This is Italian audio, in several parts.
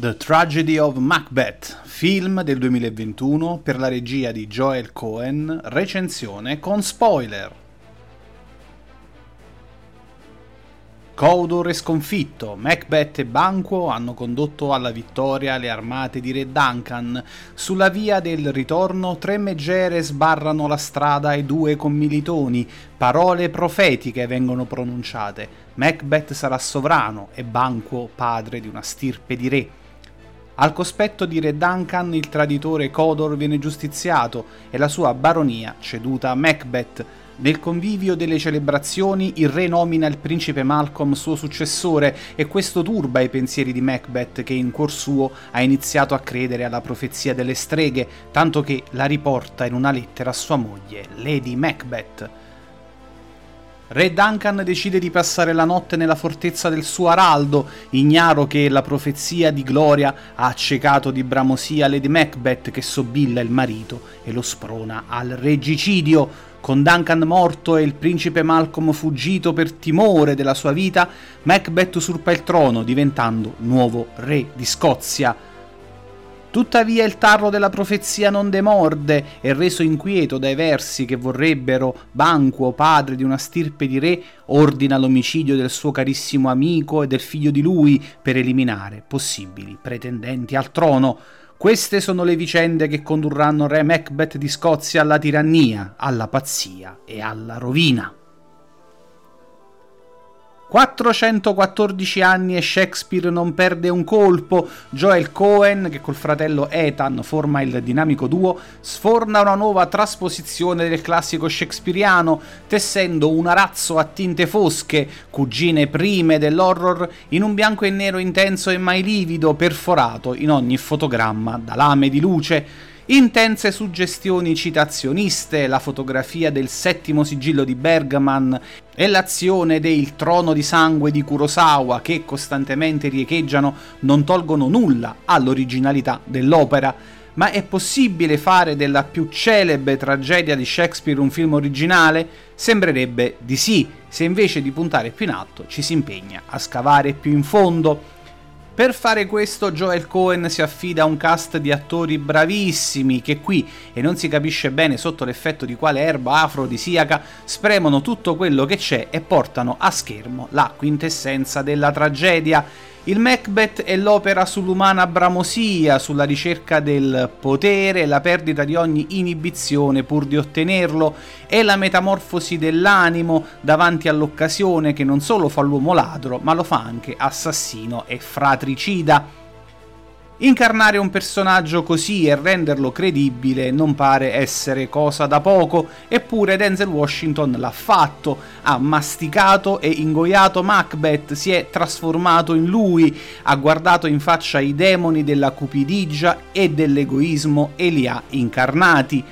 The Tragedy of Macbeth, film del 2021 per la regia di Joel Cohen, recensione con spoiler. Cawdor è sconfitto, Macbeth e Banquo hanno condotto alla vittoria le armate di Re Duncan. Sulla via del ritorno tre megere sbarrano la strada ai due commilitoni, parole profetiche vengono pronunciate. Macbeth sarà sovrano e Banquo padre di una stirpe di re. Al cospetto di Re Duncan il traditore Codor viene giustiziato e la sua baronia ceduta a Macbeth. Nel convivio delle celebrazioni il re nomina il principe Malcolm suo successore e questo turba i pensieri di Macbeth che in cuor suo ha iniziato a credere alla profezia delle streghe, tanto che la riporta in una lettera a sua moglie, Lady Macbeth. Re Duncan decide di passare la notte nella fortezza del suo araldo, ignaro che la profezia di Gloria ha accecato di bramosia Lady Macbeth che sobilla il marito e lo sprona al regicidio. Con Duncan morto e il principe Malcolm fuggito per timore della sua vita, Macbeth usurpa il trono diventando nuovo re di Scozia. Tuttavia il tarlo della profezia non demorde e reso inquieto dai versi che vorrebbero Banquo, padre di una stirpe di re, ordina l'omicidio del suo carissimo amico e del figlio di lui per eliminare possibili pretendenti al trono. Queste sono le vicende che condurranno re Macbeth di Scozia alla tirannia, alla pazzia e alla rovina. 414 anni e Shakespeare non perde un colpo. Joel Cohen, che col fratello Ethan forma il dinamico duo, sforna una nuova trasposizione del classico shakespeariano, tessendo un arazzo a tinte fosche, cugine prime dell'horror, in un bianco e nero intenso e mai livido, perforato in ogni fotogramma da lame di luce intense suggestioni citazioniste, la fotografia del settimo sigillo di Bergman e l'azione del trono di sangue di Kurosawa che costantemente riecheggiano non tolgono nulla all'originalità dell'opera. Ma è possibile fare della più celebre tragedia di Shakespeare un film originale? Sembrerebbe di sì, se invece di puntare più in alto ci si impegna a scavare più in fondo. Per fare questo Joel Cohen si affida a un cast di attori bravissimi che qui, e non si capisce bene sotto l'effetto di quale erba afrodisiaca, spremono tutto quello che c'è e portano a schermo la quintessenza della tragedia il Macbeth è l'opera sull'umana bramosia, sulla ricerca del potere la perdita di ogni inibizione pur di ottenerlo, è la metamorfosi dell'animo davanti all'occasione che non solo fa l'uomo ladro, ma lo fa anche assassino e fratricida. Incarnare un personaggio così e renderlo credibile non pare essere cosa da poco, eppure Denzel Washington l'ha fatto, ha masticato e ingoiato Macbeth, si è trasformato in lui, ha guardato in faccia i demoni della cupidigia e dell'egoismo e li ha incarnati.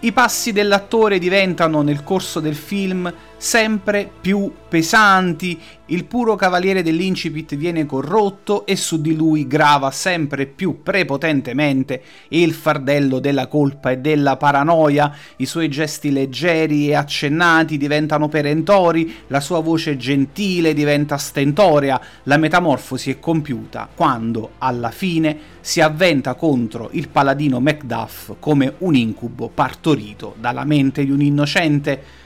I passi dell'attore diventano nel corso del film sempre più pesanti, il puro cavaliere dell'incipit viene corrotto e su di lui grava sempre più prepotentemente il fardello della colpa e della paranoia, i suoi gesti leggeri e accennati diventano perentori, la sua voce gentile diventa stentorea, la metamorfosi è compiuta quando, alla fine, si avventa contro il paladino Macduff come un incubo partorito dalla mente di un innocente,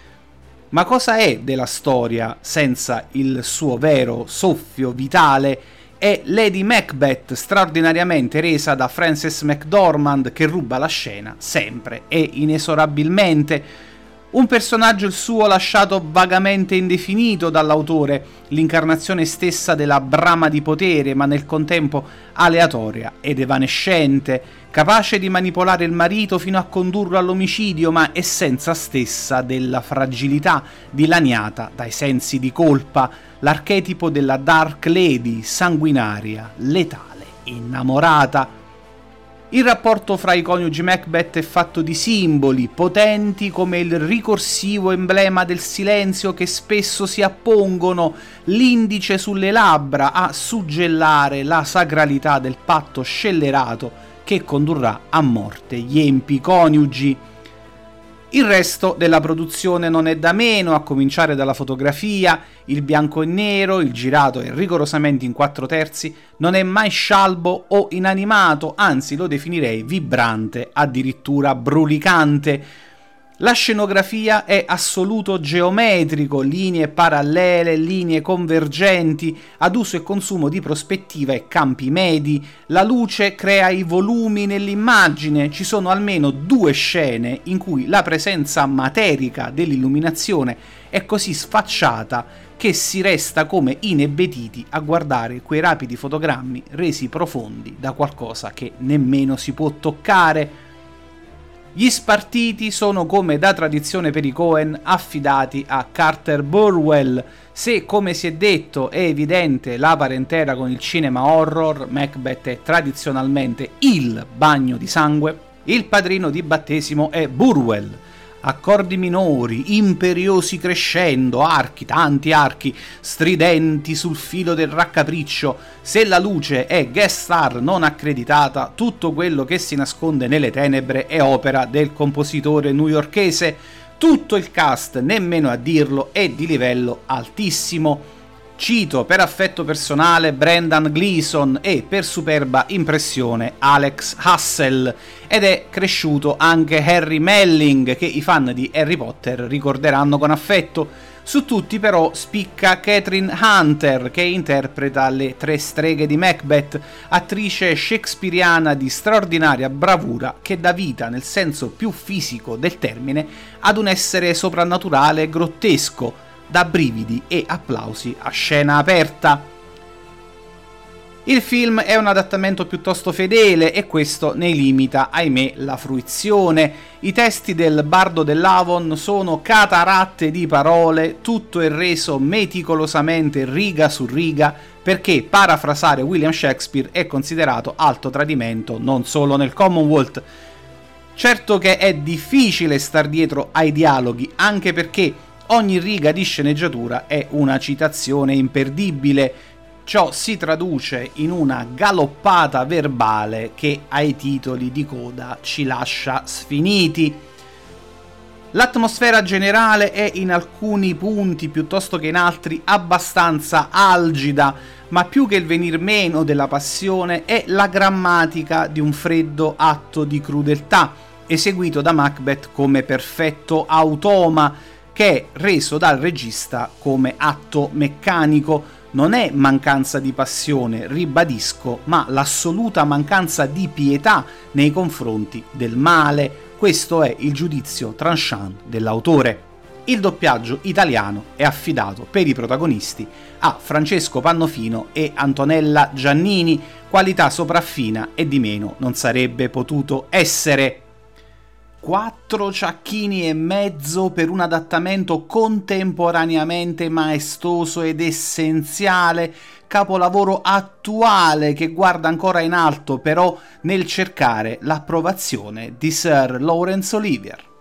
ma cosa è della storia senza il suo vero soffio vitale? È Lady Macbeth straordinariamente resa da Frances McDormand che ruba la scena sempre e inesorabilmente. Un personaggio il suo lasciato vagamente indefinito dall'autore, l'incarnazione stessa della brama di potere, ma nel contempo aleatoria ed evanescente, capace di manipolare il marito fino a condurlo all'omicidio, ma essenza stessa della fragilità dilaniata dai sensi di colpa, l'archetipo della Dark Lady, sanguinaria, letale, innamorata. Il rapporto fra i coniugi Macbeth è fatto di simboli potenti come il ricorsivo emblema del silenzio che spesso si appongono, l'indice sulle labbra a suggellare la sacralità del patto scellerato che condurrà a morte gli empi coniugi. Il resto della produzione non è da meno, a cominciare dalla fotografia, il bianco e nero, il girato è rigorosamente in quattro terzi, non è mai scialbo o inanimato, anzi lo definirei vibrante, addirittura brulicante la scenografia è assoluto geometrico, linee parallele, linee convergenti, ad uso e consumo di prospettiva e campi medi. La luce crea i volumi nell'immagine. Ci sono almeno due scene in cui la presenza materica dell'illuminazione è così sfacciata che si resta come inebetiti a guardare quei rapidi fotogrammi resi profondi da qualcosa che nemmeno si può toccare gli spartiti sono come da tradizione per i Cohen affidati a Carter Burwell. Se, come si è detto, è evidente la parentela con il cinema horror, Macbeth è tradizionalmente il bagno di sangue, il padrino di battesimo è Burwell, accordi minori, imperiosi crescendo, archi, tanti archi, stridenti sul filo del raccapriccio. Se la luce è guest star non accreditata, tutto quello che si nasconde nelle tenebre è opera del compositore newyorkese. Tutto il cast, nemmeno a dirlo, è di livello altissimo. Cito per affetto personale Brendan Gleeson e per superba impressione Alex Hassel ed è cresciuto anche Harry Melling che i fan di Harry Potter ricorderanno con affetto. Su tutti però spicca Catherine Hunter che interpreta le tre streghe di Macbeth, attrice shakespeariana di straordinaria bravura che dà vita nel senso più fisico del termine ad un essere soprannaturale grottesco da brividi e applausi a scena aperta. Il film è un adattamento piuttosto fedele e questo ne limita, ahimè, la fruizione. I testi del Bardo dell'Avon sono cataratte di parole, tutto è reso meticolosamente riga su riga perché parafrasare William Shakespeare è considerato alto tradimento non solo nel Commonwealth. Certo che è difficile star dietro ai dialoghi, anche perché Ogni riga di sceneggiatura è una citazione imperdibile. Ciò si traduce in una galoppata verbale che ai titoli di coda ci lascia sfiniti. L'atmosfera generale è in alcuni punti piuttosto che in altri abbastanza algida, ma più che il venir meno della passione è la grammatica di un freddo atto di crudeltà, eseguito da Macbeth come perfetto automa che è reso dal regista come atto meccanico. Non è mancanza di passione, ribadisco, ma l'assoluta mancanza di pietà nei confronti del male. Questo è il giudizio tranchant dell'autore. Il doppiaggio italiano è affidato per i protagonisti a Francesco Pannofino e Antonella Giannini, qualità sopraffina e di meno non sarebbe potuto essere. 4 ciacchini e mezzo per un adattamento contemporaneamente maestoso ed essenziale, capolavoro attuale che guarda ancora in alto però nel cercare l'approvazione di Sir Lawrence Olivier.